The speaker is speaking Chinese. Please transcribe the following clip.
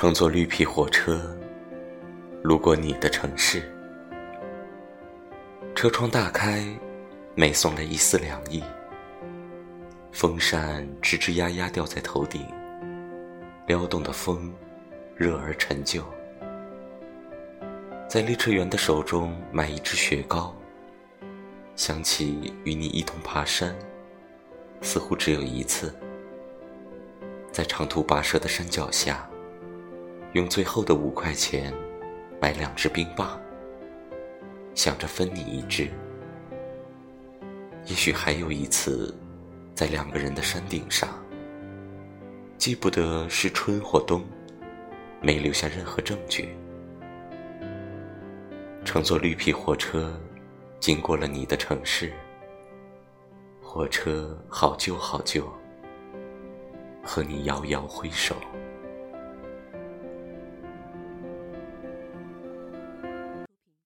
乘坐绿皮火车，路过你的城市，车窗大开，美送来一丝凉意。风扇吱吱呀呀吊在头顶，撩动的风，热而陈旧。在列车员的手中买一支雪糕，想起与你一同爬山，似乎只有一次。在长途跋涉的山脚下，用最后的五块钱买两支冰棒，想着分你一支。也许还有一次。在两个人的山顶上，记不得是春或冬，没留下任何证据。乘坐绿皮火车，经过了你的城市。火车好旧好旧，和你遥遥挥手。